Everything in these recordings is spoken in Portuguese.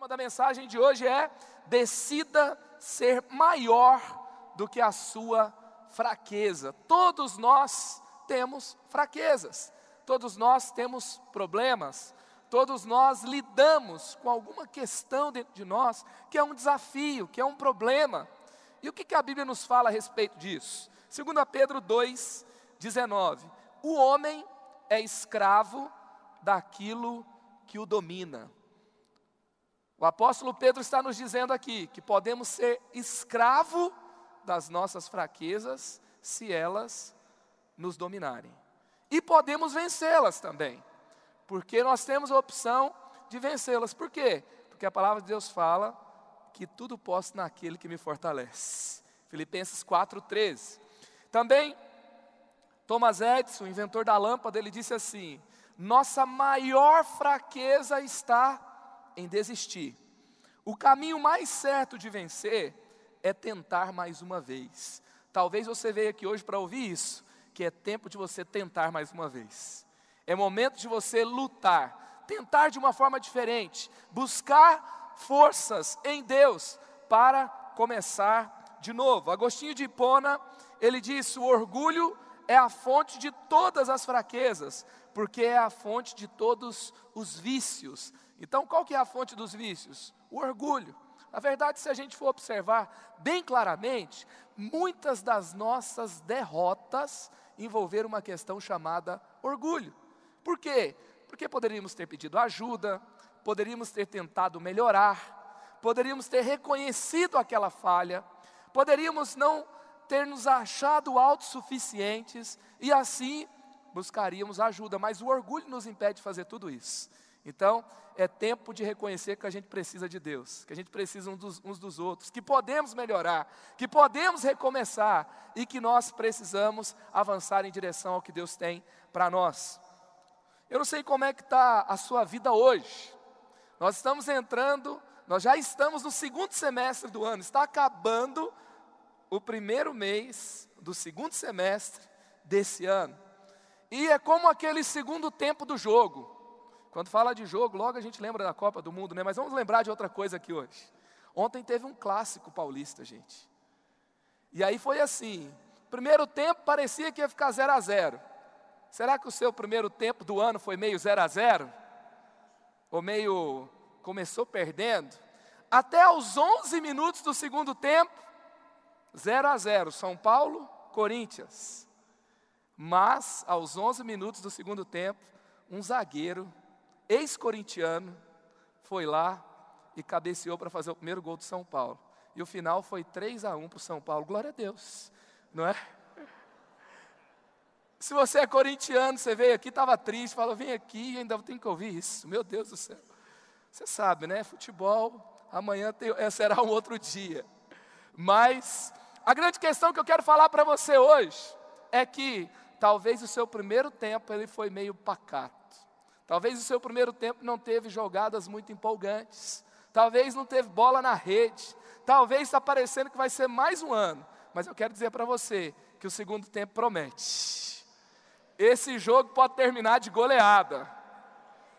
tema da mensagem de hoje é: decida ser maior do que a sua fraqueza. Todos nós temos fraquezas, todos nós temos problemas, todos nós lidamos com alguma questão dentro de nós que é um desafio, que é um problema. E o que, que a Bíblia nos fala a respeito disso? 2 Pedro 2, 19: O homem é escravo daquilo que o domina. O apóstolo Pedro está nos dizendo aqui que podemos ser escravo das nossas fraquezas se elas nos dominarem. E podemos vencê-las também, porque nós temos a opção de vencê-las. Por quê? Porque a palavra de Deus fala que tudo posso naquele que me fortalece. Filipenses 4:13. Também Thomas Edison, inventor da lâmpada, ele disse assim: "Nossa maior fraqueza está em desistir. O caminho mais certo de vencer é tentar mais uma vez. Talvez você veio aqui hoje para ouvir isso, que é tempo de você tentar mais uma vez. É momento de você lutar, tentar de uma forma diferente, buscar forças em Deus para começar de novo. Agostinho de Hipona, ele disse: "O orgulho é a fonte de todas as fraquezas, porque é a fonte de todos os vícios. Então, qual que é a fonte dos vícios? O orgulho. Na verdade, se a gente for observar bem claramente, muitas das nossas derrotas envolveram uma questão chamada orgulho. Por quê? Porque poderíamos ter pedido ajuda, poderíamos ter tentado melhorar, poderíamos ter reconhecido aquela falha, poderíamos não ter nos achado autossuficientes e assim buscaríamos ajuda, mas o orgulho nos impede de fazer tudo isso. Então, é tempo de reconhecer que a gente precisa de Deus, que a gente precisa uns dos, uns dos, outros, que podemos melhorar, que podemos recomeçar e que nós precisamos avançar em direção ao que Deus tem para nós. Eu não sei como é que está a sua vida hoje. Nós estamos entrando, nós já estamos no segundo semestre do ano, está acabando o primeiro mês do segundo semestre desse ano. E é como aquele segundo tempo do jogo. Quando fala de jogo, logo a gente lembra da Copa do Mundo, né? Mas vamos lembrar de outra coisa aqui hoje. Ontem teve um clássico paulista, gente. E aí foi assim: primeiro tempo parecia que ia ficar 0 a 0 Será que o seu primeiro tempo do ano foi meio 0 a 0 Ou meio começou perdendo? Até aos 11 minutos do segundo tempo, 0 a 0 São Paulo, Corinthians. Mas aos 11 minutos do segundo tempo, um zagueiro ex-corintiano, foi lá e cabeceou para fazer o primeiro gol do São Paulo. E o final foi 3 a 1 para o São Paulo. Glória a Deus, não é? Se você é corintiano, você veio aqui, estava triste, falou, vem aqui ainda tem que ouvir isso. Meu Deus do céu. Você sabe, né? Futebol, amanhã tem, é, será um outro dia. Mas a grande questão que eu quero falar para você hoje é que talvez o seu primeiro tempo ele foi meio pacato. Talvez o seu primeiro tempo não teve jogadas muito empolgantes. Talvez não teve bola na rede. Talvez está parecendo que vai ser mais um ano. Mas eu quero dizer para você que o segundo tempo promete. Esse jogo pode terminar de goleada.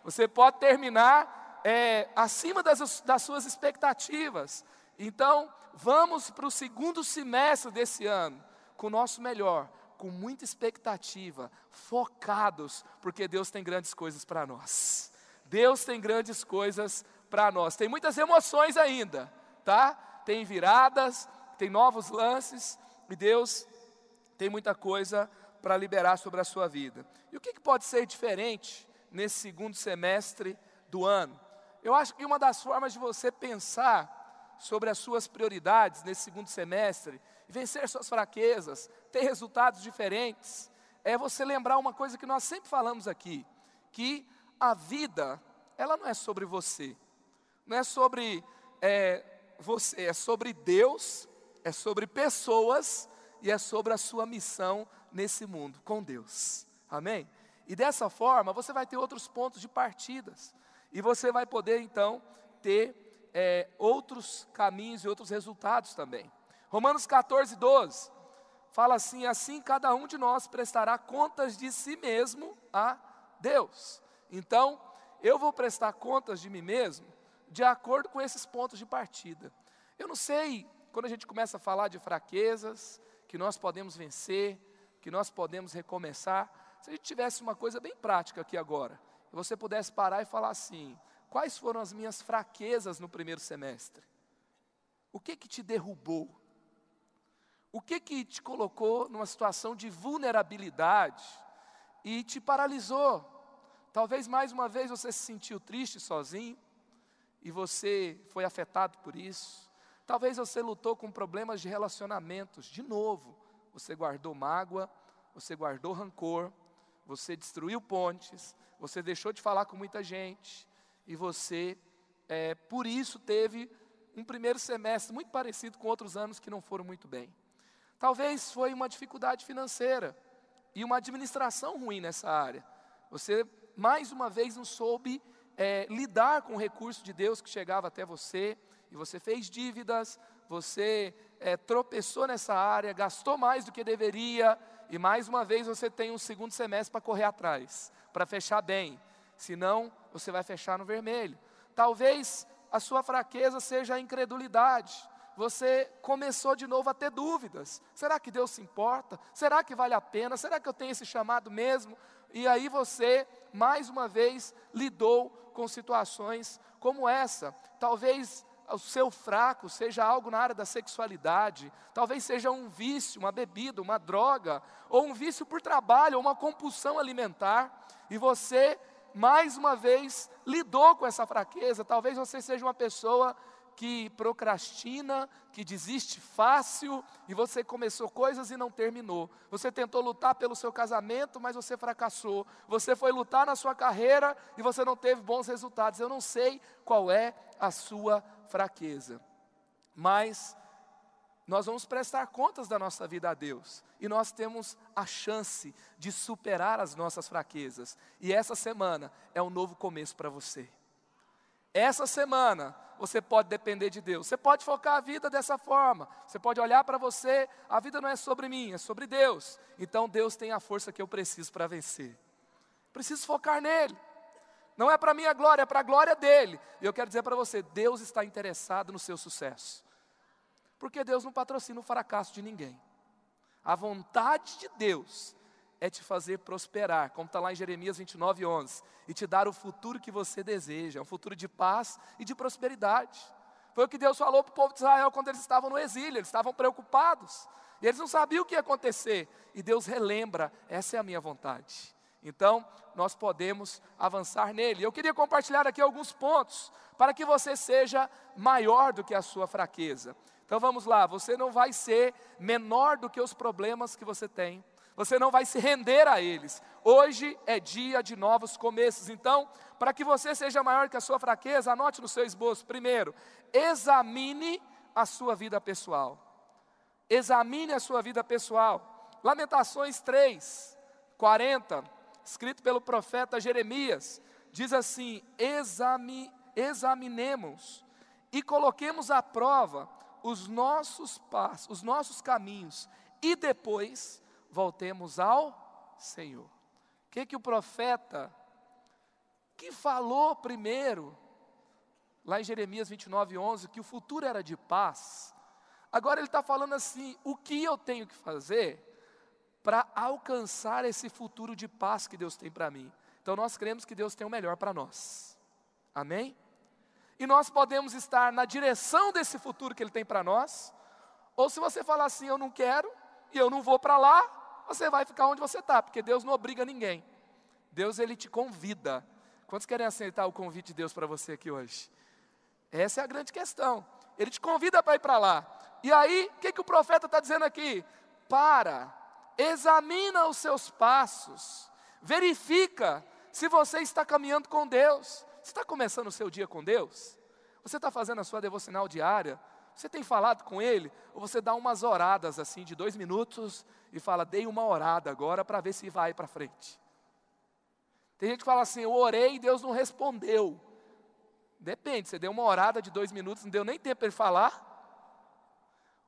Você pode terminar é, acima das, das suas expectativas. Então, vamos para o segundo semestre desse ano com o nosso melhor, com muita expectativa, focados, porque Deus tem grandes coisas para nós. Deus tem grandes coisas para nós. Tem muitas emoções ainda, tá? Tem viradas, tem novos lances, e Deus tem muita coisa para liberar sobre a sua vida. E o que, que pode ser diferente nesse segundo semestre do ano? Eu acho que uma das formas de você pensar sobre as suas prioridades nesse segundo semestre vencer suas fraquezas, ter resultados diferentes, é você lembrar uma coisa que nós sempre falamos aqui, que a vida, ela não é sobre você, não é sobre é, você, é sobre Deus, é sobre pessoas e é sobre a sua missão nesse mundo, com Deus. Amém? E dessa forma, você vai ter outros pontos de partidas. E você vai poder, então, ter é, outros caminhos e outros resultados também. Romanos 14, 12 fala assim: assim cada um de nós prestará contas de si mesmo a Deus. Então, eu vou prestar contas de mim mesmo de acordo com esses pontos de partida. Eu não sei, quando a gente começa a falar de fraquezas, que nós podemos vencer, que nós podemos recomeçar, se a gente tivesse uma coisa bem prática aqui agora, e você pudesse parar e falar assim: quais foram as minhas fraquezas no primeiro semestre? O que que te derrubou? O que que te colocou numa situação de vulnerabilidade e te paralisou? Talvez mais uma vez você se sentiu triste sozinho e você foi afetado por isso. Talvez você lutou com problemas de relacionamentos, de novo, você guardou mágoa, você guardou rancor, você destruiu pontes, você deixou de falar com muita gente, e você, é, por isso, teve um primeiro semestre muito parecido com outros anos que não foram muito bem. Talvez foi uma dificuldade financeira e uma administração ruim nessa área. Você, mais uma vez, não soube é, lidar com o recurso de Deus que chegava até você, e você fez dívidas, você é, tropeçou nessa área, gastou mais do que deveria, e mais uma vez você tem um segundo semestre para correr atrás, para fechar bem, senão você vai fechar no vermelho. Talvez a sua fraqueza seja a incredulidade. Você começou de novo a ter dúvidas. Será que Deus se importa? Será que vale a pena? Será que eu tenho esse chamado mesmo? E aí você, mais uma vez, lidou com situações como essa. Talvez o seu fraco seja algo na área da sexualidade, talvez seja um vício, uma bebida, uma droga, ou um vício por trabalho, ou uma compulsão alimentar, e você, mais uma vez, lidou com essa fraqueza. Talvez você seja uma pessoa que procrastina, que desiste fácil, e você começou coisas e não terminou. Você tentou lutar pelo seu casamento, mas você fracassou. Você foi lutar na sua carreira e você não teve bons resultados. Eu não sei qual é a sua fraqueza, mas nós vamos prestar contas da nossa vida a Deus, e nós temos a chance de superar as nossas fraquezas, e essa semana é um novo começo para você. Essa semana você pode depender de Deus. Você pode focar a vida dessa forma. Você pode olhar para você, a vida não é sobre mim, é sobre Deus. Então Deus tem a força que eu preciso para vencer. Preciso focar nele. Não é para minha glória, é para a glória dele. E eu quero dizer para você, Deus está interessado no seu sucesso. Porque Deus não patrocina o fracasso de ninguém. A vontade de Deus é te fazer prosperar, como está lá em Jeremias 29, 11, e te dar o futuro que você deseja, um futuro de paz e de prosperidade. Foi o que Deus falou para o povo de Israel quando eles estavam no exílio, eles estavam preocupados, e eles não sabiam o que ia acontecer, e Deus relembra: essa é a minha vontade. Então, nós podemos avançar nele. Eu queria compartilhar aqui alguns pontos para que você seja maior do que a sua fraqueza. Então vamos lá, você não vai ser menor do que os problemas que você tem você não vai se render a eles. Hoje é dia de novos começos. Então, para que você seja maior que a sua fraqueza, anote no seu esboço. Primeiro, examine a sua vida pessoal. Examine a sua vida pessoal. Lamentações 3, 40, escrito pelo profeta Jeremias, diz assim: Exami, examinemos e coloquemos à prova os nossos passos, os nossos caminhos, e depois voltemos ao Senhor. O que, que o profeta, que falou primeiro, lá em Jeremias 29, 11, que o futuro era de paz, agora ele está falando assim: o que eu tenho que fazer para alcançar esse futuro de paz que Deus tem para mim? Então nós cremos que Deus tem o melhor para nós, amém? E nós podemos estar na direção desse futuro que Ele tem para nós, ou se você falar assim, eu não quero e eu não vou para lá, você vai ficar onde você está, porque Deus não obriga ninguém. Deus ele te convida. Quantos querem aceitar o convite de Deus para você aqui hoje? Essa é a grande questão. Ele te convida para ir para lá. E aí, o que, que o profeta está dizendo aqui? Para, examina os seus passos, verifica se você está caminhando com Deus. Você está começando o seu dia com Deus? Você está fazendo a sua devocional diária? Você tem falado com ele? Ou você dá umas oradas assim de dois minutos e fala, dei uma orada agora para ver se vai para frente. Tem gente que fala assim, eu orei e Deus não respondeu. Depende, você deu uma orada de dois minutos, não deu nem tempo para ele falar.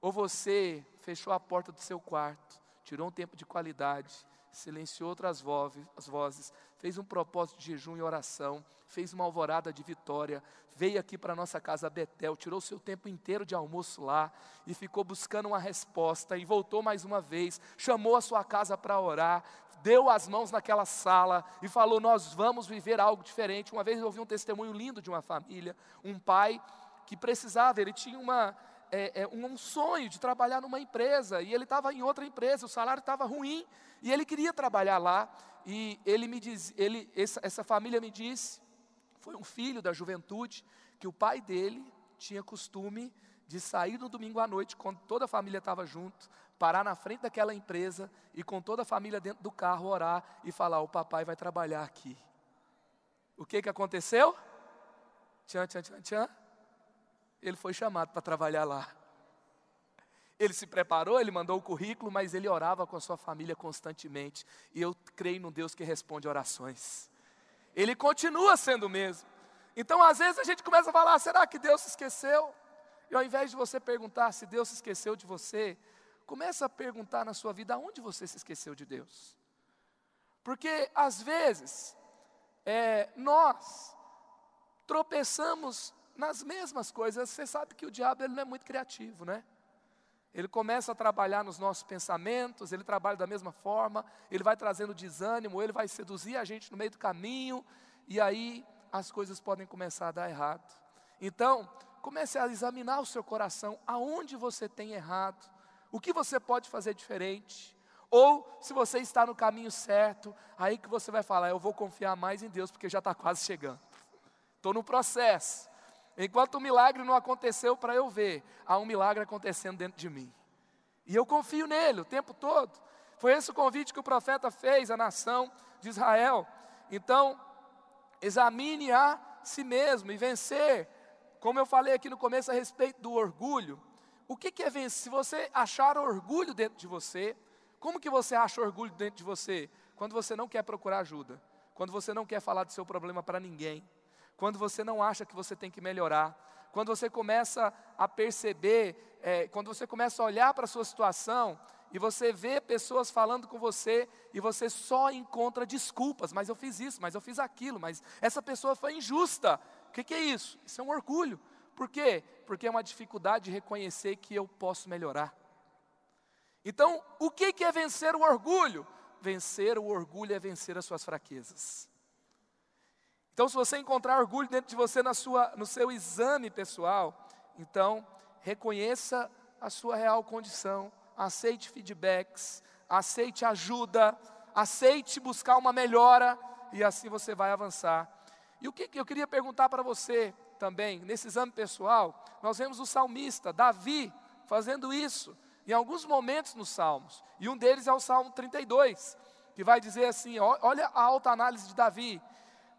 Ou você fechou a porta do seu quarto, tirou um tempo de qualidade, silenciou outras vozes, fez um propósito de jejum e oração, fez uma alvorada de vitória, veio aqui para a nossa casa Betel, tirou seu tempo inteiro de almoço lá e ficou buscando uma resposta e voltou mais uma vez, chamou a sua casa para orar, deu as mãos naquela sala e falou: Nós vamos viver algo diferente. Uma vez eu ouvi um testemunho lindo de uma família, um pai que precisava, ele tinha uma, é, é, um sonho de trabalhar numa empresa e ele estava em outra empresa, o salário estava ruim e ele queria trabalhar lá. E ele me diz, ele, essa, essa família me disse, foi um filho da juventude, que o pai dele tinha costume de sair no domingo à noite, quando toda a família estava junto, parar na frente daquela empresa e com toda a família dentro do carro orar e falar: O papai vai trabalhar aqui. O que, que aconteceu? Tchan, tchan, tchan, tchan. Ele foi chamado para trabalhar lá. Ele se preparou, ele mandou o currículo, mas ele orava com a sua família constantemente. E eu creio no Deus que responde orações. Ele continua sendo o mesmo. Então, às vezes, a gente começa a falar: será que Deus se esqueceu? E ao invés de você perguntar se Deus se esqueceu de você, começa a perguntar na sua vida aonde você se esqueceu de Deus. Porque, às vezes, é, nós tropeçamos nas mesmas coisas. Você sabe que o diabo ele não é muito criativo, né? Ele começa a trabalhar nos nossos pensamentos, ele trabalha da mesma forma, ele vai trazendo desânimo, ele vai seduzir a gente no meio do caminho, e aí as coisas podem começar a dar errado. Então, comece a examinar o seu coração, aonde você tem errado, o que você pode fazer diferente, ou se você está no caminho certo, aí que você vai falar, eu vou confiar mais em Deus, porque já está quase chegando. Estou no processo. Enquanto o milagre não aconteceu para eu ver, há um milagre acontecendo dentro de mim. E eu confio nele o tempo todo. Foi esse o convite que o profeta fez à nação de Israel. Então, examine a si mesmo e vencer. Como eu falei aqui no começo a respeito do orgulho. O que, que é vencer? Se você achar orgulho dentro de você, como que você acha orgulho dentro de você? Quando você não quer procurar ajuda, quando você não quer falar do seu problema para ninguém, quando você não acha que você tem que melhorar, quando você começa a perceber, é, quando você começa a olhar para a sua situação e você vê pessoas falando com você e você só encontra desculpas, mas eu fiz isso, mas eu fiz aquilo, mas essa pessoa foi injusta. O que, que é isso? Isso é um orgulho. Por quê? Porque é uma dificuldade de reconhecer que eu posso melhorar. Então, o que, que é vencer o orgulho? Vencer o orgulho é vencer as suas fraquezas. Então, se você encontrar orgulho dentro de você na sua, no seu exame pessoal, então reconheça a sua real condição, aceite feedbacks, aceite ajuda, aceite buscar uma melhora e assim você vai avançar. E o que, eu queria perguntar para você também, nesse exame pessoal, nós vemos o salmista Davi fazendo isso em alguns momentos nos salmos, e um deles é o Salmo 32, que vai dizer assim: olha a alta análise de Davi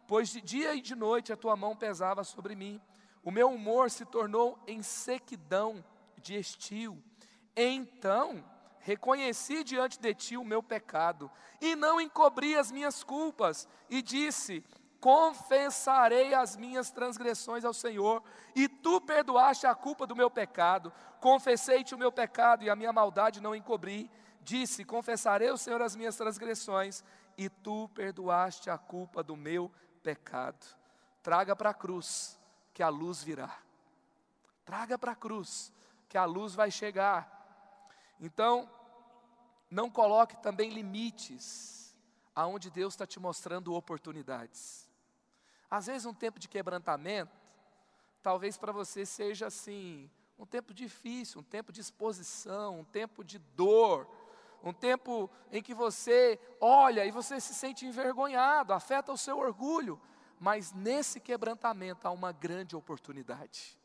pois de dia e de noite a tua mão pesava sobre mim. O meu humor se tornou em sequidão de estio. Então reconheci diante de ti o meu pecado e não encobri as minhas culpas e disse: Confessarei as minhas transgressões ao Senhor, e tu perdoaste a culpa do meu pecado. Confessei-te o meu pecado e a minha maldade não encobri. Disse: Confessarei ao Senhor as minhas transgressões, e tu perdoaste a culpa do meu pecado. Traga para a cruz, que a luz virá. Traga para a cruz, que a luz vai chegar. Então, não coloque também limites aonde Deus está te mostrando oportunidades. Às vezes, um tempo de quebrantamento, talvez para você seja assim, um tempo difícil, um tempo de exposição, um tempo de dor, um tempo em que você olha e você se sente envergonhado, afeta o seu orgulho, mas nesse quebrantamento há uma grande oportunidade.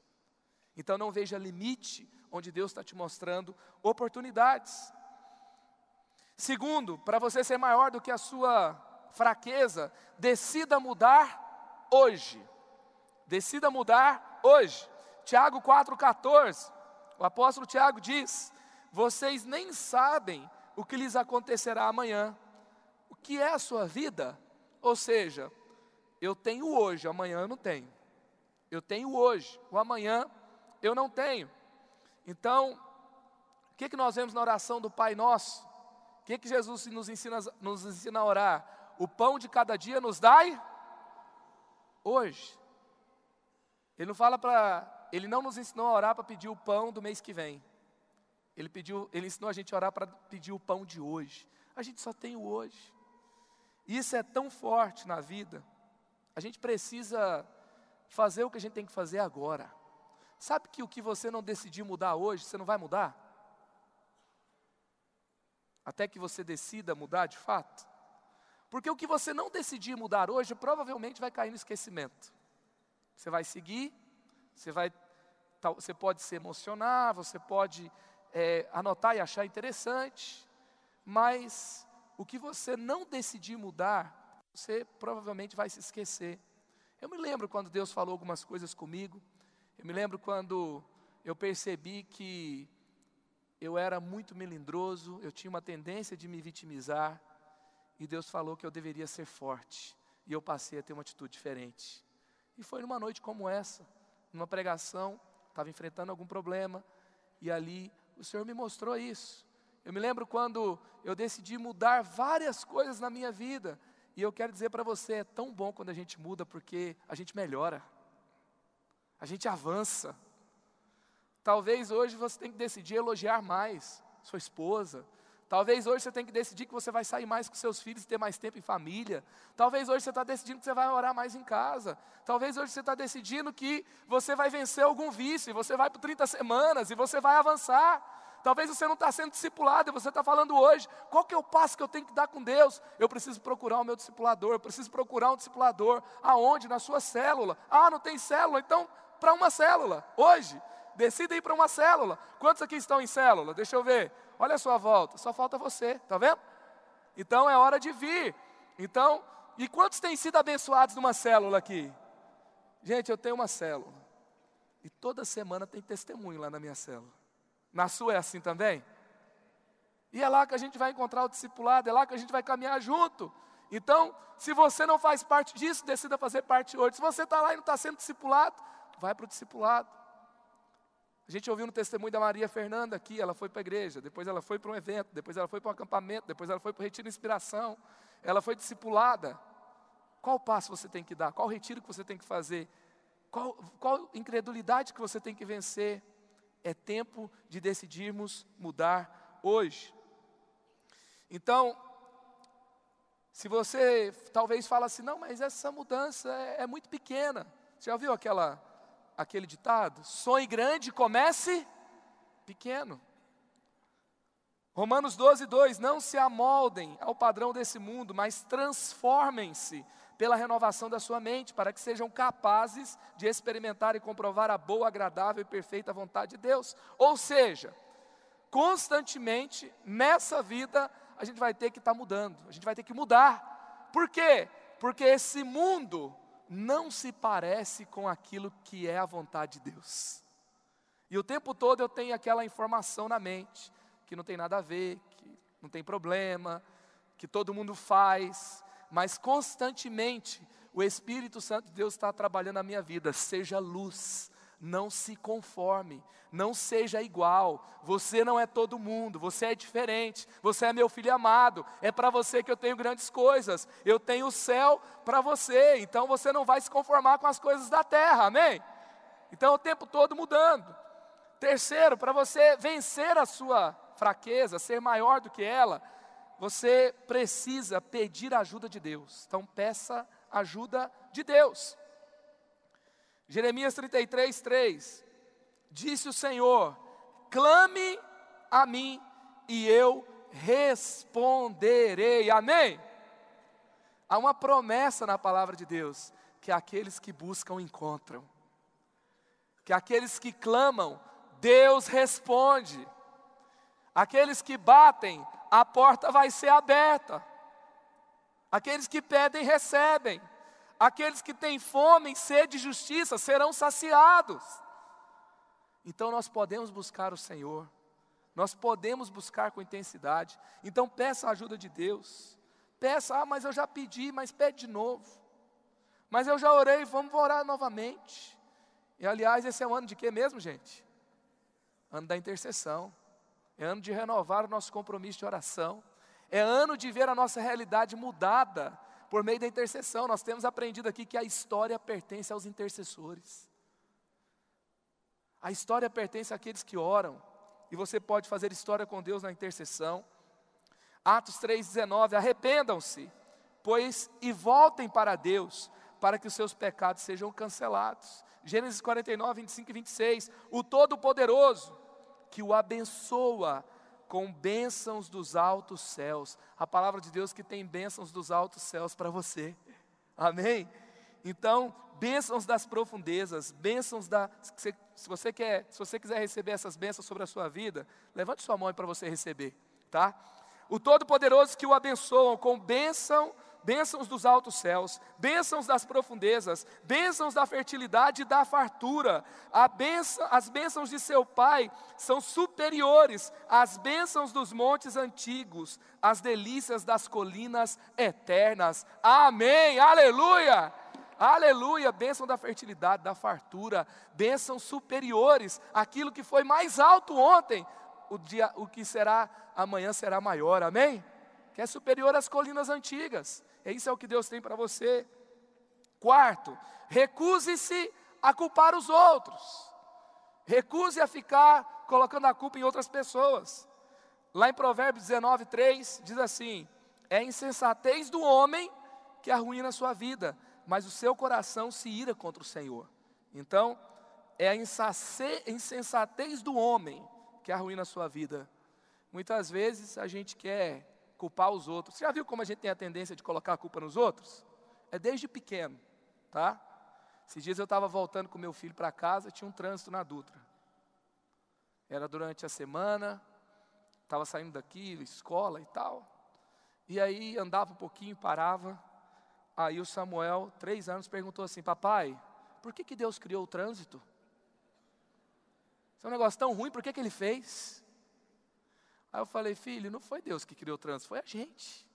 Então não veja limite onde Deus está te mostrando oportunidades. Segundo, para você ser maior do que a sua fraqueza, decida mudar hoje. Decida mudar hoje. Tiago 4,14, o apóstolo Tiago diz: Vocês nem sabem o que lhes acontecerá amanhã. O que é a sua vida? Ou seja, eu tenho hoje, amanhã eu não tenho. Eu tenho hoje, o amanhã eu não tenho. Então, o que, que nós vemos na oração do Pai Nosso? que, que Jesus nos ensina, nos ensina a orar? O pão de cada dia nos dai hoje. Ele não fala para, ele não nos ensinou a orar para pedir o pão do mês que vem. Ele pediu, ele ensinou a gente a orar para pedir o pão de hoje. A gente só tem o hoje. Isso é tão forte na vida. A gente precisa fazer o que a gente tem que fazer agora. Sabe que o que você não decidir mudar hoje, você não vai mudar? Até que você decida mudar de fato? Porque o que você não decidir mudar hoje, provavelmente vai cair no esquecimento. Você vai seguir, você, vai, você pode se emocionar, você pode é, anotar e achar interessante, mas o que você não decidir mudar, você provavelmente vai se esquecer. Eu me lembro quando Deus falou algumas coisas comigo, eu me lembro quando eu percebi que eu era muito melindroso, eu tinha uma tendência de me vitimizar, e Deus falou que eu deveria ser forte, e eu passei a ter uma atitude diferente. E foi numa noite como essa, numa pregação, estava enfrentando algum problema, e ali o Senhor me mostrou isso. Eu me lembro quando eu decidi mudar várias coisas na minha vida, e eu quero dizer para você, é tão bom quando a gente muda, porque a gente melhora a gente avança. Talvez hoje você tenha que decidir elogiar mais sua esposa. Talvez hoje você tenha que decidir que você vai sair mais com seus filhos e ter mais tempo em família. Talvez hoje você está decidindo que você vai orar mais em casa. Talvez hoje você está decidindo que você vai vencer algum vício, você vai por 30 semanas e você vai avançar. Talvez você não está sendo discipulado e você está falando hoje, qual que é o passo que eu tenho que dar com Deus? Eu preciso procurar o meu discipulador, eu preciso procurar um discipulador. Aonde? Na sua célula. Ah, não tem célula, então para uma célula, hoje. Decida ir para uma célula. Quantos aqui estão em célula? Deixa eu ver. Olha a sua volta, só falta você, tá vendo? Então é hora de vir. Então, e quantos têm sido abençoados numa célula aqui? Gente, eu tenho uma célula. E toda semana tem testemunho lá na minha célula. Na sua é assim também? E é lá que a gente vai encontrar o discipulado, é lá que a gente vai caminhar junto. Então, se você não faz parte disso, decida fazer parte hoje. Se você está lá e não está sendo discipulado, vai para o discipulado. A gente ouviu no testemunho da Maria Fernanda aqui, ela foi para a igreja, depois ela foi para um evento, depois ela foi para um acampamento, depois ela foi para o retiro de inspiração, ela foi discipulada. Qual passo você tem que dar? Qual retiro que você tem que fazer? Qual, qual incredulidade que você tem que vencer? É tempo de decidirmos mudar hoje. Então, se você talvez fala assim, não, mas essa mudança é, é muito pequena. Você já ouviu aquela aquele ditado? Sonhe grande, comece pequeno. Romanos 12, 2: Não se amoldem ao padrão desse mundo, mas transformem-se pela renovação da sua mente, para que sejam capazes de experimentar e comprovar a boa, agradável e perfeita vontade de Deus. Ou seja, constantemente nessa vida a gente vai ter que estar tá mudando, a gente vai ter que mudar. Por quê? Porque esse mundo não se parece com aquilo que é a vontade de Deus. E o tempo todo eu tenho aquela informação na mente, que não tem nada a ver, que não tem problema, que todo mundo faz, mas constantemente o Espírito Santo de Deus está trabalhando na minha vida, seja luz, não se conforme, não seja igual. Você não é todo mundo, você é diferente. Você é meu filho amado. É para você que eu tenho grandes coisas. Eu tenho o céu para você. Então você não vai se conformar com as coisas da terra. Amém? Então o tempo todo mudando. Terceiro, para você vencer a sua fraqueza, ser maior do que ela, você precisa pedir ajuda de Deus. Então peça ajuda de Deus. Jeremias 33, 3. Disse o Senhor: clame a mim e eu responderei. Amém? Há uma promessa na palavra de Deus: que aqueles que buscam encontram, que aqueles que clamam, Deus responde, aqueles que batem, a porta vai ser aberta, aqueles que pedem, recebem. Aqueles que têm fome e sede de justiça serão saciados. Então nós podemos buscar o Senhor, nós podemos buscar com intensidade. Então peça a ajuda de Deus. Peça, ah, mas eu já pedi, mas pede de novo. Mas eu já orei, vamos orar novamente. E aliás, esse é o ano de quê mesmo, gente? Ano da intercessão. É ano de renovar o nosso compromisso de oração. É ano de ver a nossa realidade mudada por meio da intercessão. Nós temos aprendido aqui que a história pertence aos intercessores. A história pertence àqueles que oram. E você pode fazer história com Deus na intercessão. Atos 3,19: Arrependam-se, pois e voltem para Deus, para que os seus pecados sejam cancelados. Gênesis 49, 25 e 26. O Todo-Poderoso, que o abençoa com bênçãos dos altos céus. A palavra de Deus que tem bênçãos dos altos céus para você. Amém? Então, bênçãos das profundezas, bênçãos da. Se você quer, se você quiser receber essas bênçãos sobre a sua vida, levante sua mão para você receber, tá? O Todo-Poderoso que o abençoam com bênção bênçãos dos altos céus, bênçãos das profundezas, bênçãos da fertilidade e da fartura. As bênçãos de seu pai são superiores às bênçãos dos montes antigos, às delícias das colinas eternas. Amém, aleluia. Aleluia, bênção da fertilidade, da fartura, bênçãos superiores, aquilo que foi mais alto ontem, o, dia, o que será amanhã será maior, amém? Que é superior às colinas antigas. Isso é o que Deus tem para você. Quarto, recuse-se a culpar os outros. Recuse a ficar colocando a culpa em outras pessoas. Lá em Provérbios 19, 3, diz assim: É insensatez do homem que arruína a sua vida, mas o seu coração se ira contra o Senhor. Então, é a insensatez do homem que arruína a sua vida. Muitas vezes a gente quer culpar os outros. Você já viu como a gente tem a tendência de colocar a culpa nos outros? É desde pequeno, tá? Esses dias eu estava voltando com meu filho para casa, tinha um trânsito na Dutra. Era durante a semana, estava saindo daqui, escola e tal. E aí andava um pouquinho, parava. Aí o Samuel, três anos, perguntou assim: Papai, por que, que Deus criou o trânsito? Isso é um negócio tão ruim, por que, que ele fez? Aí eu falei, filho, não foi Deus que criou o trânsito, foi a gente.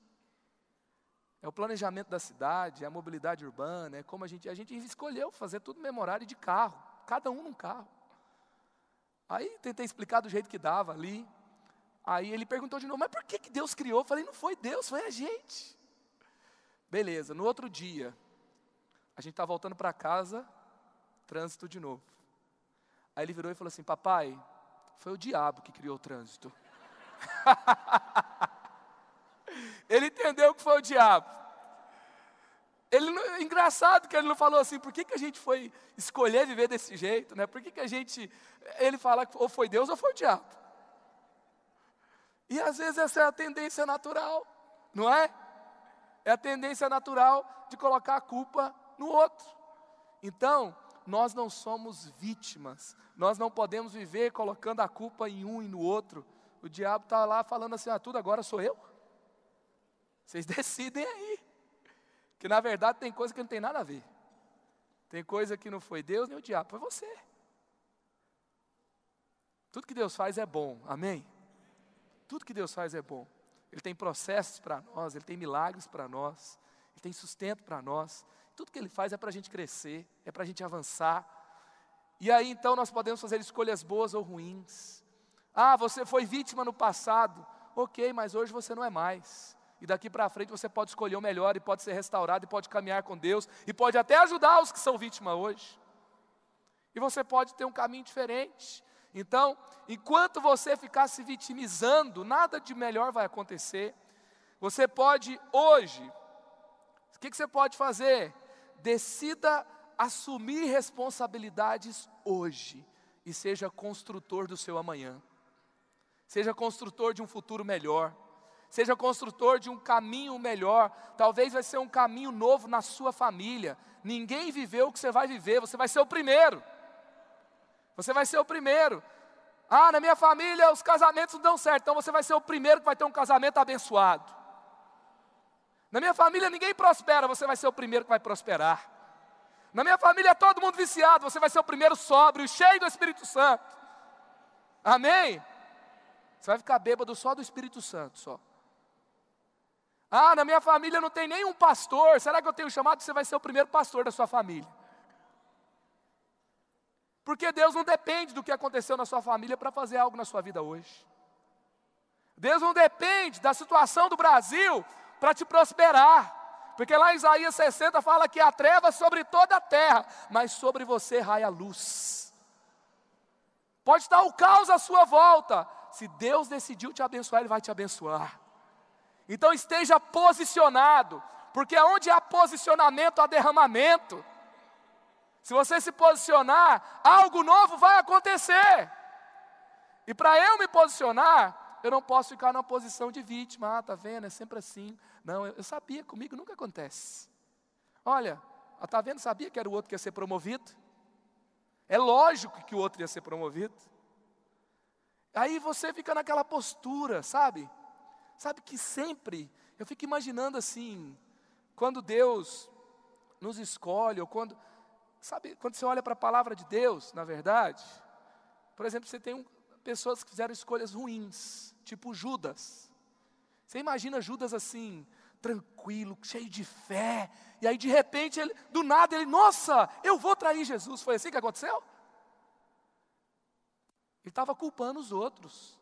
É o planejamento da cidade, é a mobilidade urbana, é como a gente, a gente escolheu fazer tudo memorário de carro, cada um num carro. Aí tentei explicar do jeito que dava ali. Aí ele perguntou de novo, mas por que, que Deus criou? Eu falei, não foi Deus, foi a gente. Beleza, no outro dia, a gente está voltando para casa, trânsito de novo. Aí ele virou e falou assim: Papai, foi o diabo que criou o trânsito. ele entendeu que foi o diabo. Ele, engraçado que ele não falou assim, por que, que a gente foi escolher viver desse jeito, né? Por que, que a gente. Ele fala que ou foi Deus ou foi o diabo. E às vezes essa é a tendência natural, não é? É a tendência natural de colocar a culpa no outro. Então, nós não somos vítimas, nós não podemos viver colocando a culpa em um e no outro, o diabo está lá falando assim: ah, tudo agora sou eu. Vocês decidem aí. Que na verdade tem coisa que não tem nada a ver. Tem coisa que não foi Deus nem o diabo, foi você. Tudo que Deus faz é bom, amém? Tudo que Deus faz é bom. Ele tem processos para nós, Ele tem milagres para nós, Ele tem sustento para nós. Tudo que Ele faz é para a gente crescer, é para a gente avançar. E aí então nós podemos fazer escolhas boas ou ruins. Ah, você foi vítima no passado. Ok, mas hoje você não é mais. E daqui para frente você pode escolher o melhor e pode ser restaurado e pode caminhar com Deus e pode até ajudar os que são vítima hoje. E você pode ter um caminho diferente. Então, enquanto você ficar se vitimizando, nada de melhor vai acontecer. Você pode hoje, o que, que você pode fazer? Decida assumir responsabilidades hoje e seja construtor do seu amanhã. Seja construtor de um futuro melhor. Seja construtor de um caminho melhor. Talvez vai ser um caminho novo na sua família. Ninguém viveu o que você vai viver, você vai ser o primeiro. Você vai ser o primeiro. Ah, na minha família os casamentos não dão certo, então você vai ser o primeiro que vai ter um casamento abençoado. Na minha família ninguém prospera, você vai ser o primeiro que vai prosperar. Na minha família todo mundo viciado, você vai ser o primeiro sóbrio, cheio do Espírito Santo. Amém? Você vai ficar bêbado só do Espírito Santo, só. Ah, na minha família não tem nenhum pastor. Será que eu tenho chamado? Você vai ser o primeiro pastor da sua família. Porque Deus não depende do que aconteceu na sua família para fazer algo na sua vida hoje. Deus não depende da situação do Brasil para te prosperar. Porque lá em Isaías 60 fala que há trevas sobre toda a terra, mas sobre você raia a luz. Pode estar o caos à sua volta. Se Deus decidiu te abençoar, Ele vai te abençoar. Então esteja posicionado, porque onde há posicionamento, há derramamento. Se você se posicionar, algo novo vai acontecer. E para eu me posicionar, eu não posso ficar numa posição de vítima, ah, tá vendo, é sempre assim. Não, eu, eu sabia, comigo nunca acontece. Olha, ah, tá vendo, sabia que era o outro que ia ser promovido? É lógico que o outro ia ser promovido. Aí você fica naquela postura, sabe? Sabe que sempre, eu fico imaginando assim, quando Deus nos escolhe, ou quando, sabe, quando você olha para a palavra de Deus, na verdade, por exemplo, você tem um, pessoas que fizeram escolhas ruins, tipo Judas. Você imagina Judas assim, tranquilo, cheio de fé, e aí de repente, ele, do nada, ele, nossa, eu vou trair Jesus. Foi assim que aconteceu? Ele estava culpando os outros.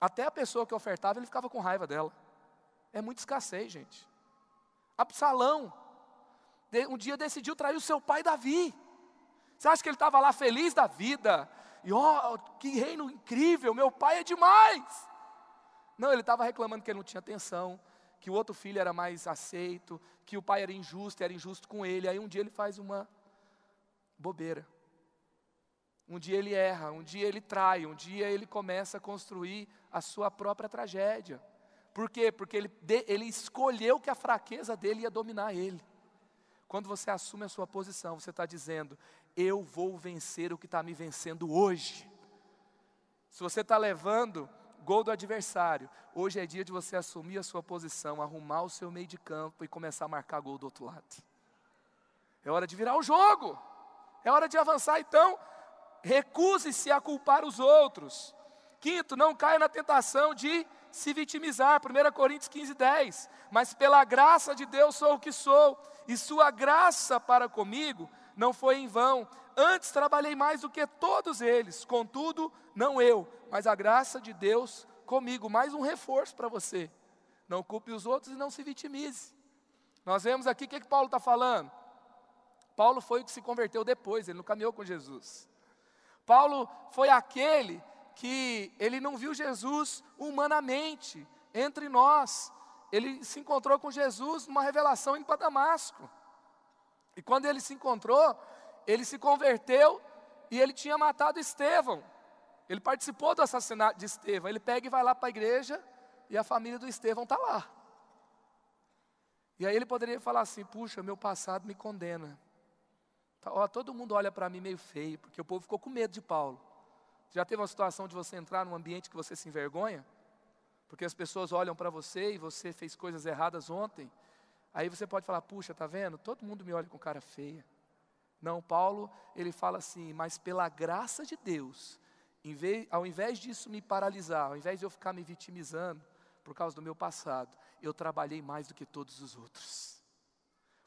Até a pessoa que ofertava, ele ficava com raiva dela. É muita escassez, gente. Absalão, um dia decidiu trair o seu pai Davi. Você acha que ele estava lá feliz da vida? E ó, oh, que reino incrível, meu pai é demais. Não, ele estava reclamando que ele não tinha atenção, que o outro filho era mais aceito, que o pai era injusto, era injusto com ele. Aí um dia ele faz uma bobeira. Um dia ele erra, um dia ele trai, um dia ele começa a construir a sua própria tragédia. Por quê? Porque ele, ele escolheu que a fraqueza dele ia dominar ele. Quando você assume a sua posição, você está dizendo: Eu vou vencer o que está me vencendo hoje. Se você está levando gol do adversário. Hoje é dia de você assumir a sua posição, arrumar o seu meio de campo e começar a marcar gol do outro lado. É hora de virar o jogo. É hora de avançar. Então, recuse-se a culpar os outros. Quinto, não caia na tentação de se vitimizar. 1 Coríntios 15, 10. Mas pela graça de Deus sou o que sou, e sua graça para comigo não foi em vão. Antes trabalhei mais do que todos eles, contudo, não eu, mas a graça de Deus comigo. Mais um reforço para você. Não culpe os outros e não se vitimize. Nós vemos aqui o que, que Paulo está falando. Paulo foi o que se converteu depois, ele não caminhou com Jesus. Paulo foi aquele que ele não viu Jesus humanamente entre nós. Ele se encontrou com Jesus numa revelação em Damasco. E quando ele se encontrou, ele se converteu e ele tinha matado Estevão. Ele participou do assassinato de Estevão. Ele pega e vai lá para a igreja e a família do Estevão está lá. E aí ele poderia falar assim: puxa, meu passado me condena. Tá, ó, todo mundo olha para mim meio feio, porque o povo ficou com medo de Paulo. Já teve uma situação de você entrar num ambiente que você se envergonha? Porque as pessoas olham para você e você fez coisas erradas ontem. Aí você pode falar: puxa, tá vendo? Todo mundo me olha com cara feia. Não, Paulo, ele fala assim, mas pela graça de Deus, vez, ao invés disso me paralisar, ao invés de eu ficar me vitimizando por causa do meu passado, eu trabalhei mais do que todos os outros.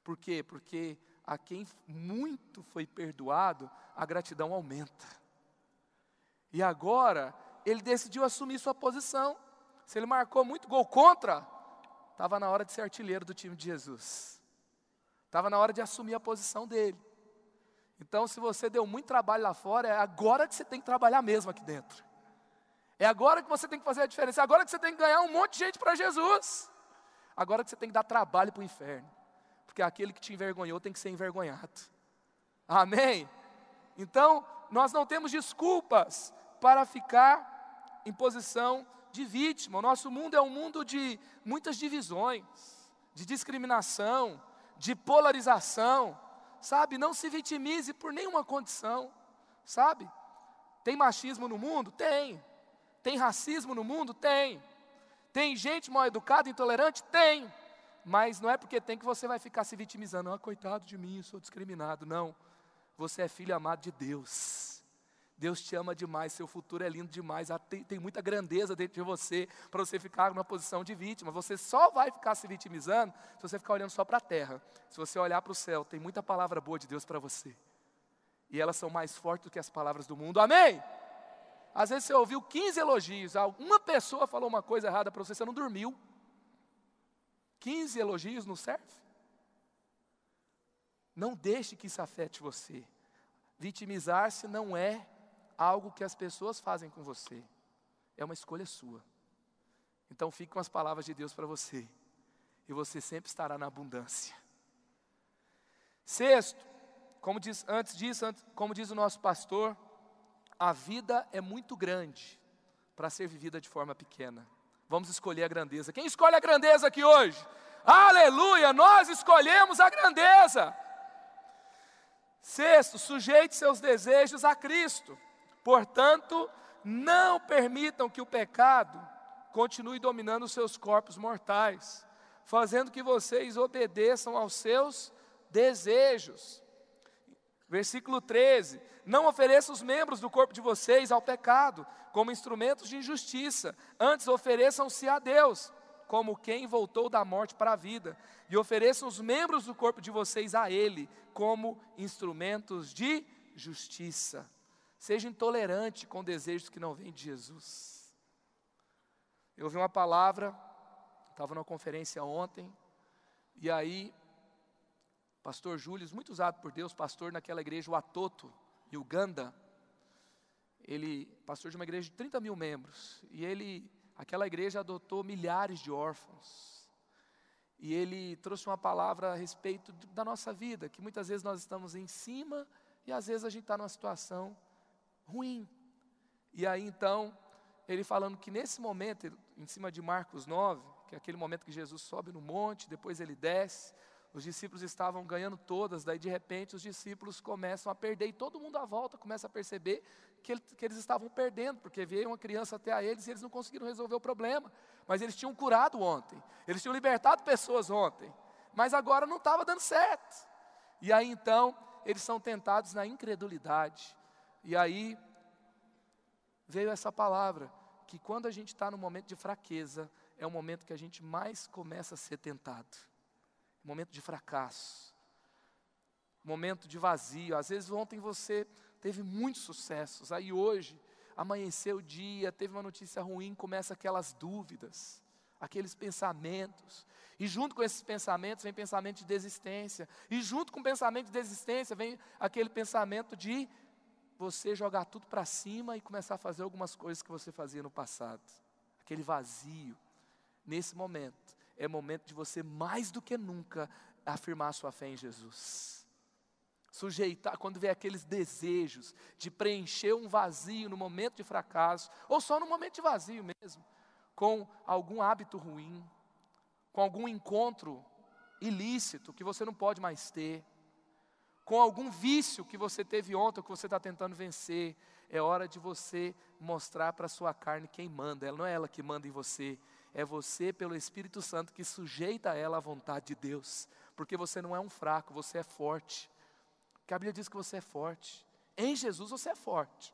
Por quê? Porque a quem muito foi perdoado, a gratidão aumenta. E agora, ele decidiu assumir sua posição. Se ele marcou muito gol contra, estava na hora de ser artilheiro do time de Jesus. Estava na hora de assumir a posição dele. Então, se você deu muito trabalho lá fora, é agora que você tem que trabalhar mesmo aqui dentro. É agora que você tem que fazer a diferença. É agora que você tem que ganhar um monte de gente para Jesus. Agora que você tem que dar trabalho para o inferno. Porque aquele que te envergonhou tem que ser envergonhado. Amém? Então, nós não temos desculpas para ficar em posição de vítima. O nosso mundo é um mundo de muitas divisões, de discriminação, de polarização sabe? Não se vitimize por nenhuma condição, sabe? Tem machismo no mundo? Tem. Tem racismo no mundo? Tem. Tem gente mal educada, intolerante? Tem. Mas não é porque tem que você vai ficar se vitimizando. Ah, coitado de mim, eu sou discriminado. Não. Você é filho amado de Deus. Deus te ama demais, seu futuro é lindo demais, tem, tem muita grandeza dentro de você para você ficar numa posição de vítima. Você só vai ficar se vitimizando se você ficar olhando só para a terra. Se você olhar para o céu, tem muita palavra boa de Deus para você. E elas são mais fortes do que as palavras do mundo. Amém? Às vezes você ouviu 15 elogios, uma pessoa falou uma coisa errada para você, você não dormiu. 15 elogios não serve? Não deixe que isso afete você. Vitimizar-se não é algo que as pessoas fazem com você, é uma escolha sua. Então fique com as palavras de Deus para você, e você sempre estará na abundância. Sexto, como diz, antes disso, antes, como diz o nosso pastor, a vida é muito grande para ser vivida de forma pequena. Vamos escolher a grandeza. Quem escolhe a grandeza aqui hoje? Aleluia! Nós escolhemos a grandeza. Sexto, sujeite seus desejos a Cristo. Portanto, não permitam que o pecado continue dominando os seus corpos mortais, fazendo que vocês obedeçam aos seus desejos. Versículo 13: Não ofereçam os membros do corpo de vocês ao pecado, como instrumentos de injustiça, antes ofereçam-se a Deus, como quem voltou da morte para a vida, e ofereçam os membros do corpo de vocês a Ele, como instrumentos de justiça. Seja intolerante com desejos que não vêm de Jesus. Eu ouvi uma palavra, estava numa conferência ontem, e aí, pastor Júlio, muito usado por Deus, pastor naquela igreja, o Atoto, em Uganda, ele, pastor de uma igreja de 30 mil membros, e ele, aquela igreja adotou milhares de órfãos, e ele trouxe uma palavra a respeito da nossa vida, que muitas vezes nós estamos em cima, e às vezes a gente está numa situação ruim. E aí então, ele falando que nesse momento, em cima de Marcos 9, que é aquele momento que Jesus sobe no monte, depois ele desce, os discípulos estavam ganhando todas, daí de repente os discípulos começam a perder, e todo mundo à volta começa a perceber que, que eles estavam perdendo, porque veio uma criança até a eles e eles não conseguiram resolver o problema. Mas eles tinham curado ontem, eles tinham libertado pessoas ontem, mas agora não estava dando certo. E aí então, eles são tentados na incredulidade, e aí veio essa palavra, que quando a gente está no momento de fraqueza, é o momento que a gente mais começa a ser tentado. Momento de fracasso. Momento de vazio. Às vezes ontem você teve muitos sucessos, aí hoje amanheceu o dia, teve uma notícia ruim, começa aquelas dúvidas, aqueles pensamentos. E junto com esses pensamentos vem pensamento de desistência. E junto com o pensamento de desistência vem aquele pensamento de você jogar tudo para cima e começar a fazer algumas coisas que você fazia no passado. Aquele vazio. Nesse momento, é momento de você mais do que nunca afirmar a sua fé em Jesus. Sujeitar, quando vê aqueles desejos de preencher um vazio no momento de fracasso, ou só no momento de vazio mesmo, com algum hábito ruim, com algum encontro ilícito que você não pode mais ter, com algum vício que você teve ontem, que você está tentando vencer, é hora de você mostrar para a sua carne quem manda. Não é ela que manda em você, é você pelo Espírito Santo que sujeita ela à vontade de Deus. Porque você não é um fraco, você é forte. Porque a Bíblia diz que você é forte. Em Jesus você é forte.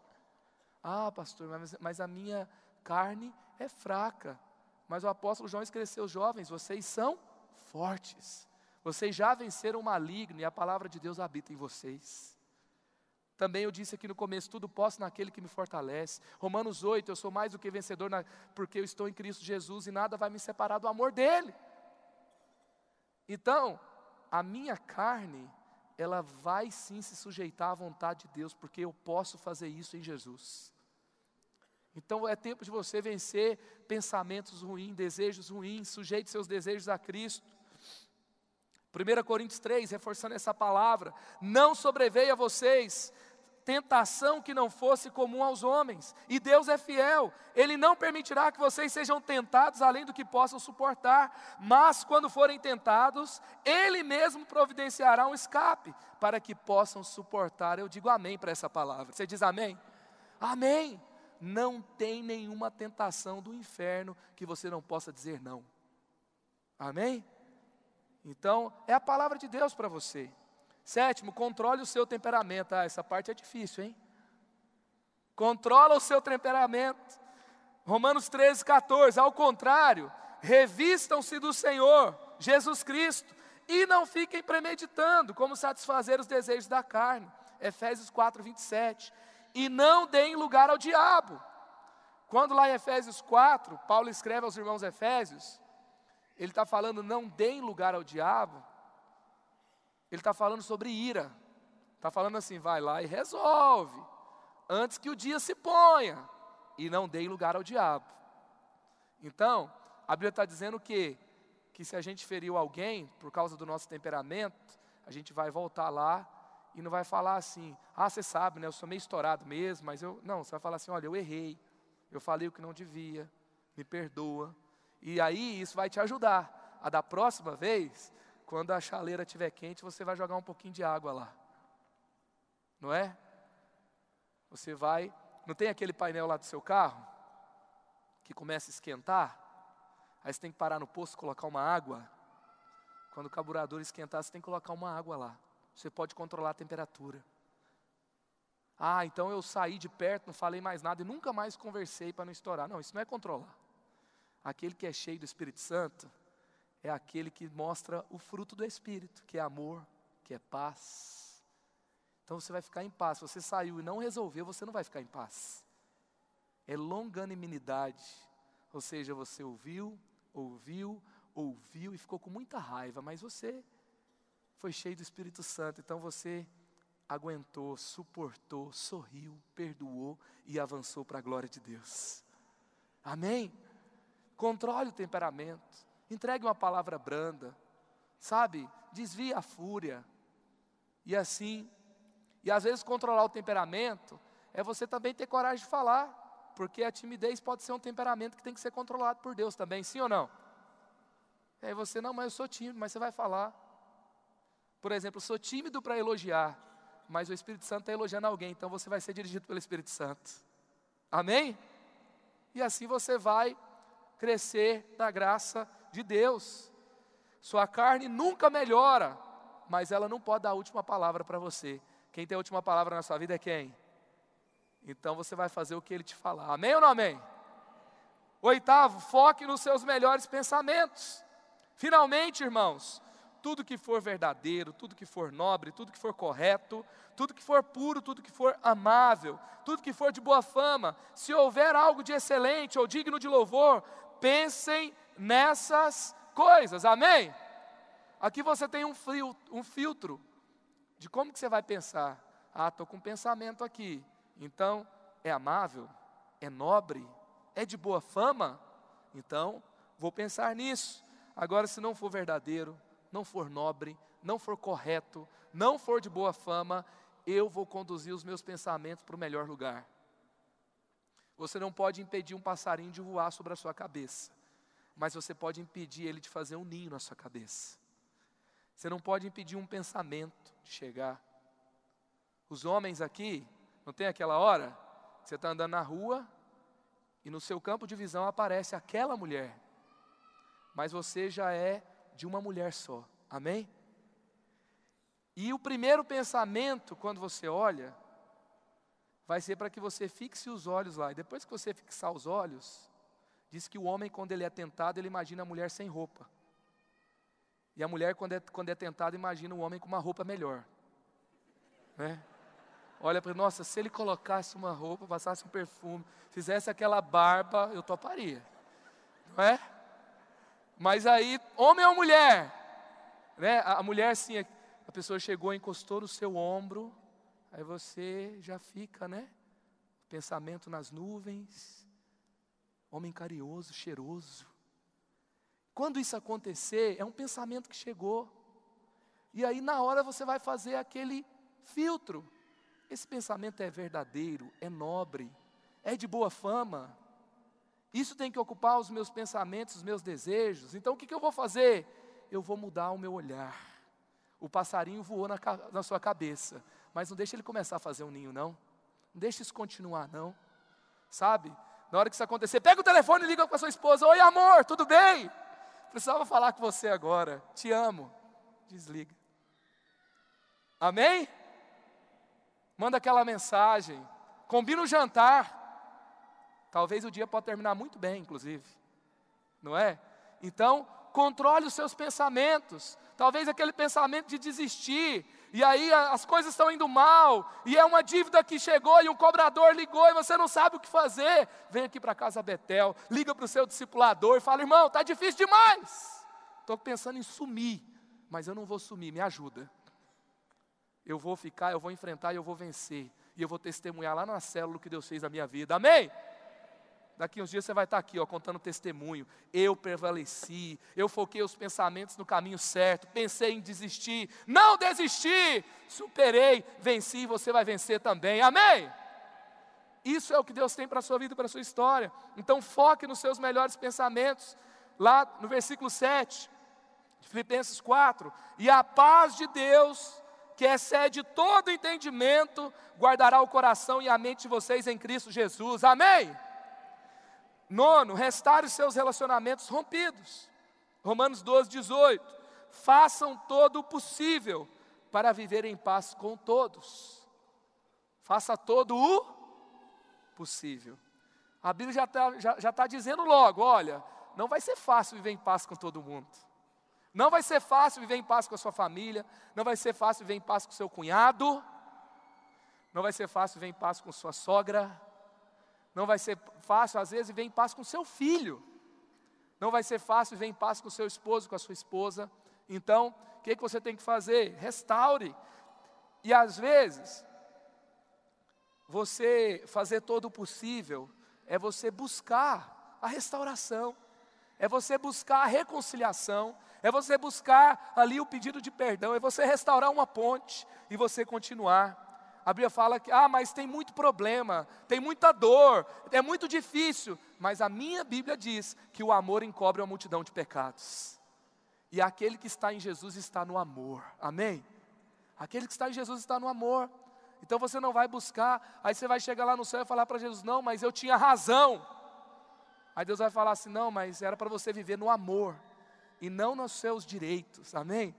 Ah, pastor, mas, mas a minha carne é fraca. Mas o apóstolo João escreveu, jovens, vocês são fortes. Vocês já venceram o maligno e a palavra de Deus habita em vocês. Também eu disse aqui no começo: tudo posso naquele que me fortalece. Romanos 8, eu sou mais do que vencedor na, porque eu estou em Cristo Jesus e nada vai me separar do amor dEle. Então, a minha carne, ela vai sim se sujeitar à vontade de Deus, porque eu posso fazer isso em Jesus. Então é tempo de você vencer pensamentos ruins, desejos ruins, sujeite seus desejos a Cristo. 1 Coríntios 3, reforçando essa palavra: não sobreveia a vocês tentação que não fosse comum aos homens, e Deus é fiel, Ele não permitirá que vocês sejam tentados além do que possam suportar, mas quando forem tentados, Ele mesmo providenciará um escape para que possam suportar. Eu digo amém para essa palavra. Você diz amém? Amém. Não tem nenhuma tentação do inferno que você não possa dizer não. Amém? Então, é a palavra de Deus para você. Sétimo, controle o seu temperamento. Ah, essa parte é difícil, hein? Controla o seu temperamento. Romanos 13, 14. Ao contrário, revistam-se do Senhor, Jesus Cristo, e não fiquem premeditando como satisfazer os desejos da carne. Efésios 4, 27. E não deem lugar ao diabo Quando lá em Efésios 4, Paulo escreve aos irmãos Efésios, ele está falando não deem lugar ao diabo, ele está falando sobre ira, está falando assim, vai lá e resolve, antes que o dia se ponha, e não deem lugar ao diabo. Então, a Bíblia está dizendo que, que se a gente feriu alguém por causa do nosso temperamento, a gente vai voltar lá e não vai falar assim, ah, você sabe, né, eu sou meio estourado mesmo, mas eu. Não, você vai falar assim, olha, eu errei, eu falei o que não devia, me perdoa. E aí isso vai te ajudar a da próxima vez, quando a chaleira estiver quente, você vai jogar um pouquinho de água lá. Não é? Você vai, não tem aquele painel lá do seu carro que começa a esquentar? Aí você tem que parar no posto colocar uma água quando o carburador esquentar, você tem que colocar uma água lá. Você pode controlar a temperatura. Ah, então eu saí de perto, não falei mais nada e nunca mais conversei para não estourar. Não, isso não é controlar. Aquele que é cheio do Espírito Santo é aquele que mostra o fruto do Espírito, que é amor, que é paz. Então você vai ficar em paz. Se você saiu e não resolveu, você não vai ficar em paz. É longanimidade. Ou seja, você ouviu, ouviu, ouviu e ficou com muita raiva, mas você foi cheio do Espírito Santo, então você aguentou, suportou, sorriu, perdoou e avançou para a glória de Deus. Amém? Controle o temperamento, entregue uma palavra branda, sabe? Desvie a fúria. E assim, e às vezes controlar o temperamento é você também ter coragem de falar, porque a timidez pode ser um temperamento que tem que ser controlado por Deus também, sim ou não? Aí você, não, mas eu sou tímido, mas você vai falar. Por exemplo, eu sou tímido para elogiar, mas o Espírito Santo está elogiando alguém, então você vai ser dirigido pelo Espírito Santo. Amém? E assim você vai crescer na graça de Deus. Sua carne nunca melhora, mas ela não pode dar a última palavra para você. Quem tem a última palavra na sua vida é quem? Então você vai fazer o que ele te falar. Amém ou não amém? Oitavo, foque nos seus melhores pensamentos. Finalmente, irmãos, tudo que for verdadeiro, tudo que for nobre, tudo que for correto, tudo que for puro, tudo que for amável, tudo que for de boa fama, se houver algo de excelente ou digno de louvor, pensem nessas coisas, amém? Aqui você tem um, frio, um filtro de como que você vai pensar. Ah, estou com um pensamento aqui, então é amável, é nobre, é de boa fama, então vou pensar nisso. Agora, se não for verdadeiro, não for nobre, não for correto, não for de boa fama, eu vou conduzir os meus pensamentos para o melhor lugar. Você não pode impedir um passarinho de voar sobre a sua cabeça, mas você pode impedir ele de fazer um ninho na sua cabeça. Você não pode impedir um pensamento de chegar. Os homens aqui, não tem aquela hora? Você está andando na rua e no seu campo de visão aparece aquela mulher mas você já é de uma mulher só. Amém? E o primeiro pensamento, quando você olha, vai ser para que você fixe os olhos lá. E depois que você fixar os olhos, diz que o homem, quando ele é tentado, ele imagina a mulher sem roupa. E a mulher, quando é, quando é tentada, imagina o homem com uma roupa melhor. Né? Olha para nossa, se ele colocasse uma roupa, passasse um perfume, fizesse aquela barba, eu toparia. Não é? Mas aí, homem ou mulher? Né? A, mulher, sim, a pessoa chegou, encostou no seu ombro, aí você já fica, né? Pensamento nas nuvens, homem carinhoso, cheiroso. Quando isso acontecer, é um pensamento que chegou. E aí, na hora, você vai fazer aquele filtro. Esse pensamento é verdadeiro, é nobre, é de boa fama. Isso tem que ocupar os meus pensamentos, os meus desejos. Então o que, que eu vou fazer? Eu vou mudar o meu olhar. O passarinho voou na, na sua cabeça, mas não deixe ele começar a fazer um ninho, não. Não deixe isso continuar, não. Sabe? Na hora que isso acontecer, pega o telefone e liga para sua esposa: Oi, amor, tudo bem? Precisava falar com você agora. Te amo. Desliga. Amém? Manda aquela mensagem. Combina o jantar. Talvez o dia pode terminar muito bem, inclusive. Não é? Então, controle os seus pensamentos. Talvez aquele pensamento de desistir, e aí as coisas estão indo mal, e é uma dívida que chegou e um cobrador ligou e você não sabe o que fazer, vem aqui para casa Betel, liga para o seu discipulador e fala: irmão, está difícil demais, estou pensando em sumir, mas eu não vou sumir, me ajuda. Eu vou ficar, eu vou enfrentar e eu vou vencer, e eu vou testemunhar lá na célula o que Deus fez na minha vida, amém? Daqui uns dias você vai estar aqui, ó, contando testemunho. Eu prevaleci, eu foquei os pensamentos no caminho certo, pensei em desistir, não desisti, superei, venci, você vai vencer também. Amém? Isso é o que Deus tem para a sua vida e para a sua história. Então foque nos seus melhores pensamentos. Lá no versículo 7 de Filipenses 4, e a paz de Deus, que excede todo entendimento, guardará o coração e a mente de vocês em Cristo Jesus. Amém? Nono, restaure seus relacionamentos rompidos. Romanos 12, 18. Façam todo o possível para viver em paz com todos. Faça todo o possível. A Bíblia já está já, já tá dizendo logo: olha, não vai ser fácil viver em paz com todo mundo. Não vai ser fácil viver em paz com a sua família. Não vai ser fácil viver em paz com seu cunhado. Não vai ser fácil viver em paz com sua sogra. Não vai ser fácil, às vezes, viver em paz com seu filho. Não vai ser fácil viver em paz com seu esposo, com a sua esposa. Então, o que, que você tem que fazer? Restaure. E às vezes, você fazer todo o possível é você buscar a restauração, é você buscar a reconciliação, é você buscar ali o pedido de perdão, é você restaurar uma ponte e você continuar. A Bíblia fala que, ah, mas tem muito problema, tem muita dor, é muito difícil. Mas a minha Bíblia diz que o amor encobre uma multidão de pecados. E aquele que está em Jesus está no amor. Amém? Aquele que está em Jesus está no amor. Então você não vai buscar, aí você vai chegar lá no céu e falar para Jesus: Não, mas eu tinha razão. Aí Deus vai falar assim: Não, mas era para você viver no amor e não nos seus direitos. Amém?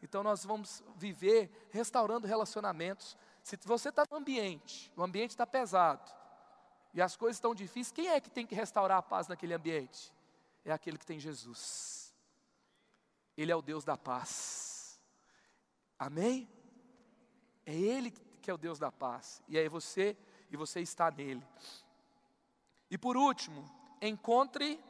Então nós vamos viver restaurando relacionamentos. Se você está no ambiente, o ambiente está pesado, e as coisas estão difíceis, quem é que tem que restaurar a paz naquele ambiente? É aquele que tem Jesus. Ele é o Deus da paz. Amém? É Ele que é o Deus da paz. E aí você, e você está nele. E por último, encontre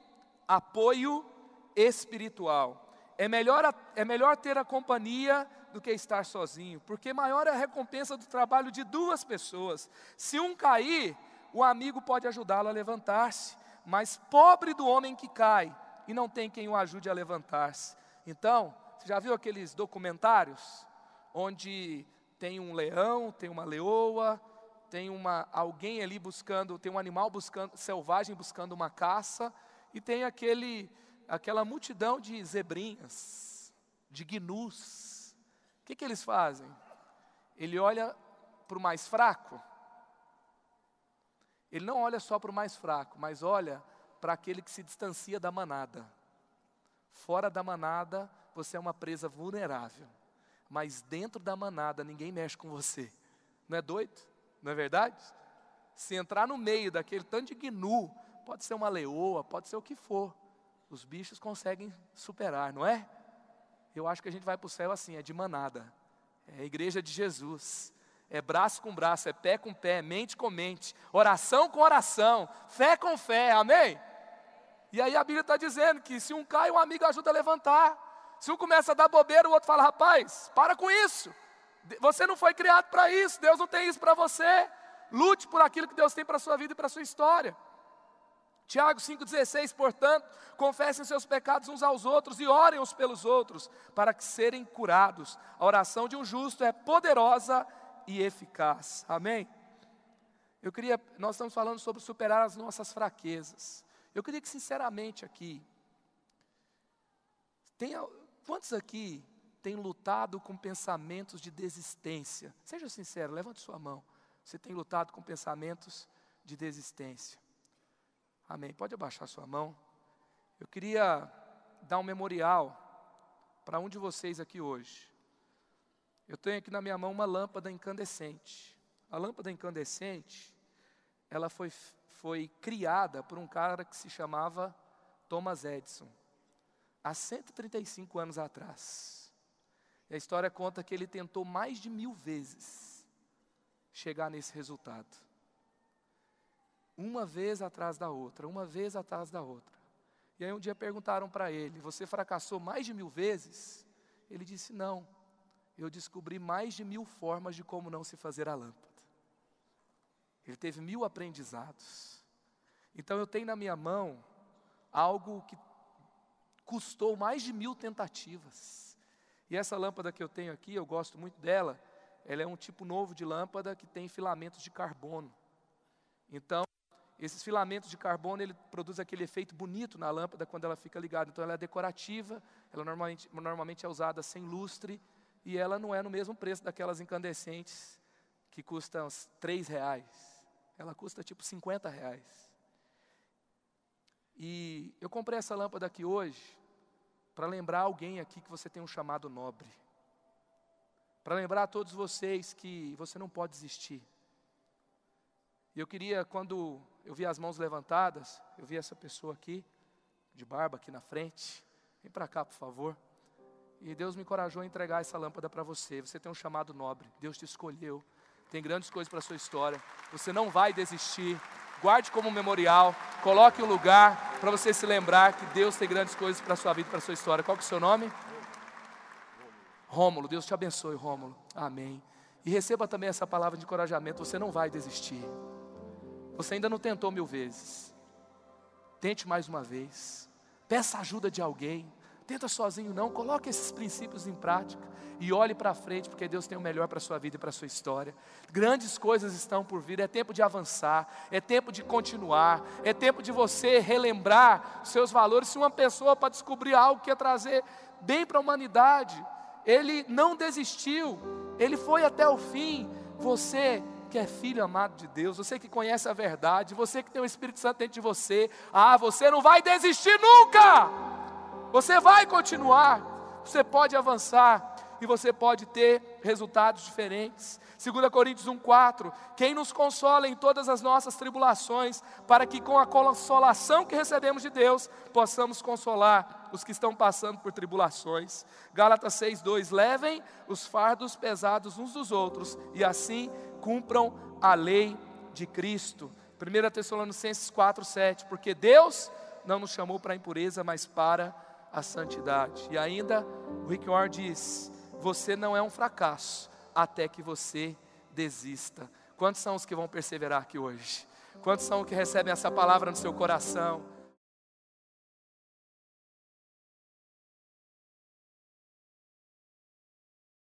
apoio espiritual. É melhor, é melhor ter a companhia do que estar sozinho, porque maior é a recompensa do trabalho de duas pessoas. Se um cair, o amigo pode ajudá-lo a levantar-se, mas pobre do homem que cai e não tem quem o ajude a levantar-se. Então, você já viu aqueles documentários onde tem um leão, tem uma leoa, tem uma alguém ali buscando, tem um animal buscando selvagem buscando uma caça e tem aquele aquela multidão de zebrinhas, de gnus, o que, que eles fazem? Ele olha para o mais fraco. Ele não olha só para o mais fraco, mas olha para aquele que se distancia da manada. Fora da manada, você é uma presa vulnerável. Mas dentro da manada, ninguém mexe com você. Não é doido? Não é verdade? Se entrar no meio daquele tanto de gnu, pode ser uma leoa, pode ser o que for. Os bichos conseguem superar, não é? Eu acho que a gente vai para o céu assim, é de manada. É a igreja de Jesus. É braço com braço, é pé com pé, mente com mente, oração com oração, fé com fé, amém? E aí a Bíblia está dizendo que se um cai, um amigo ajuda a levantar. Se um começa a dar bobeira, o outro fala: rapaz, para com isso. Você não foi criado para isso, Deus não tem isso para você. Lute por aquilo que Deus tem para a sua vida e para a sua história. Tiago 5,16, portanto, confessem seus pecados uns aos outros e orem uns pelos outros, para que serem curados. A oração de um justo é poderosa e eficaz. Amém? Eu queria, nós estamos falando sobre superar as nossas fraquezas. Eu queria que, sinceramente, aqui, tenha, quantos aqui têm lutado com pensamentos de desistência? Seja sincero, levante sua mão. Você tem lutado com pensamentos de desistência. Amém. Pode abaixar sua mão. Eu queria dar um memorial para um de vocês aqui hoje. Eu tenho aqui na minha mão uma lâmpada incandescente. A lâmpada incandescente, ela foi, foi criada por um cara que se chamava Thomas Edison, há 135 anos atrás. E a história conta que ele tentou mais de mil vezes chegar nesse resultado. Uma vez atrás da outra, uma vez atrás da outra. E aí um dia perguntaram para ele: Você fracassou mais de mil vezes? Ele disse: Não, eu descobri mais de mil formas de como não se fazer a lâmpada. Ele teve mil aprendizados. Então eu tenho na minha mão algo que custou mais de mil tentativas. E essa lâmpada que eu tenho aqui, eu gosto muito dela, ela é um tipo novo de lâmpada que tem filamentos de carbono. Então, esses filamentos de carbono, ele produz aquele efeito bonito na lâmpada quando ela fica ligada. Então, ela é decorativa, ela normalmente, normalmente é usada sem lustre, e ela não é no mesmo preço daquelas incandescentes que custam uns 3 reais. Ela custa tipo 50 reais. E eu comprei essa lâmpada aqui hoje para lembrar alguém aqui que você tem um chamado nobre. Para lembrar a todos vocês que você não pode desistir. E eu queria, quando eu vi as mãos levantadas, eu vi essa pessoa aqui, de barba aqui na frente. Vem para cá, por favor. E Deus me encorajou a entregar essa lâmpada para você. Você tem um chamado nobre. Deus te escolheu. Tem grandes coisas para a sua história. Você não vai desistir. Guarde como um memorial. Coloque um lugar para você se lembrar que Deus tem grandes coisas para a sua vida, para a sua história. Qual que é o seu nome? Rômulo. Deus te abençoe, Rômulo. Amém. E receba também essa palavra de encorajamento. Você não vai desistir. Você ainda não tentou mil vezes. Tente mais uma vez. Peça ajuda de alguém. Tenta sozinho não, coloque esses princípios em prática e olhe para frente, porque Deus tem o melhor para a sua vida e para a sua história. Grandes coisas estão por vir, é tempo de avançar, é tempo de continuar, é tempo de você relembrar seus valores. Se uma pessoa para descobrir algo que ia trazer bem para a humanidade, ele não desistiu, ele foi até o fim. Você que é filho amado de Deus, você que conhece a verdade, você que tem o Espírito Santo dentro de você, ah, você não vai desistir nunca! Você vai continuar, você pode avançar e você pode ter resultados diferentes. 2 Coríntios 1,4: Quem nos consola em todas as nossas tribulações, para que com a consolação que recebemos de Deus, possamos consolar os que estão passando por tribulações. Gálatas 6,2: Levem os fardos pesados uns dos outros, e assim cumpram a lei de Cristo. 1 Tessalonicenses 4,7: Porque Deus não nos chamou para a impureza, mas para a a santidade. E ainda o Rick Warren diz: você não é um fracasso até que você desista. Quantos são os que vão perseverar aqui hoje? Quantos são os que recebem essa palavra no seu coração?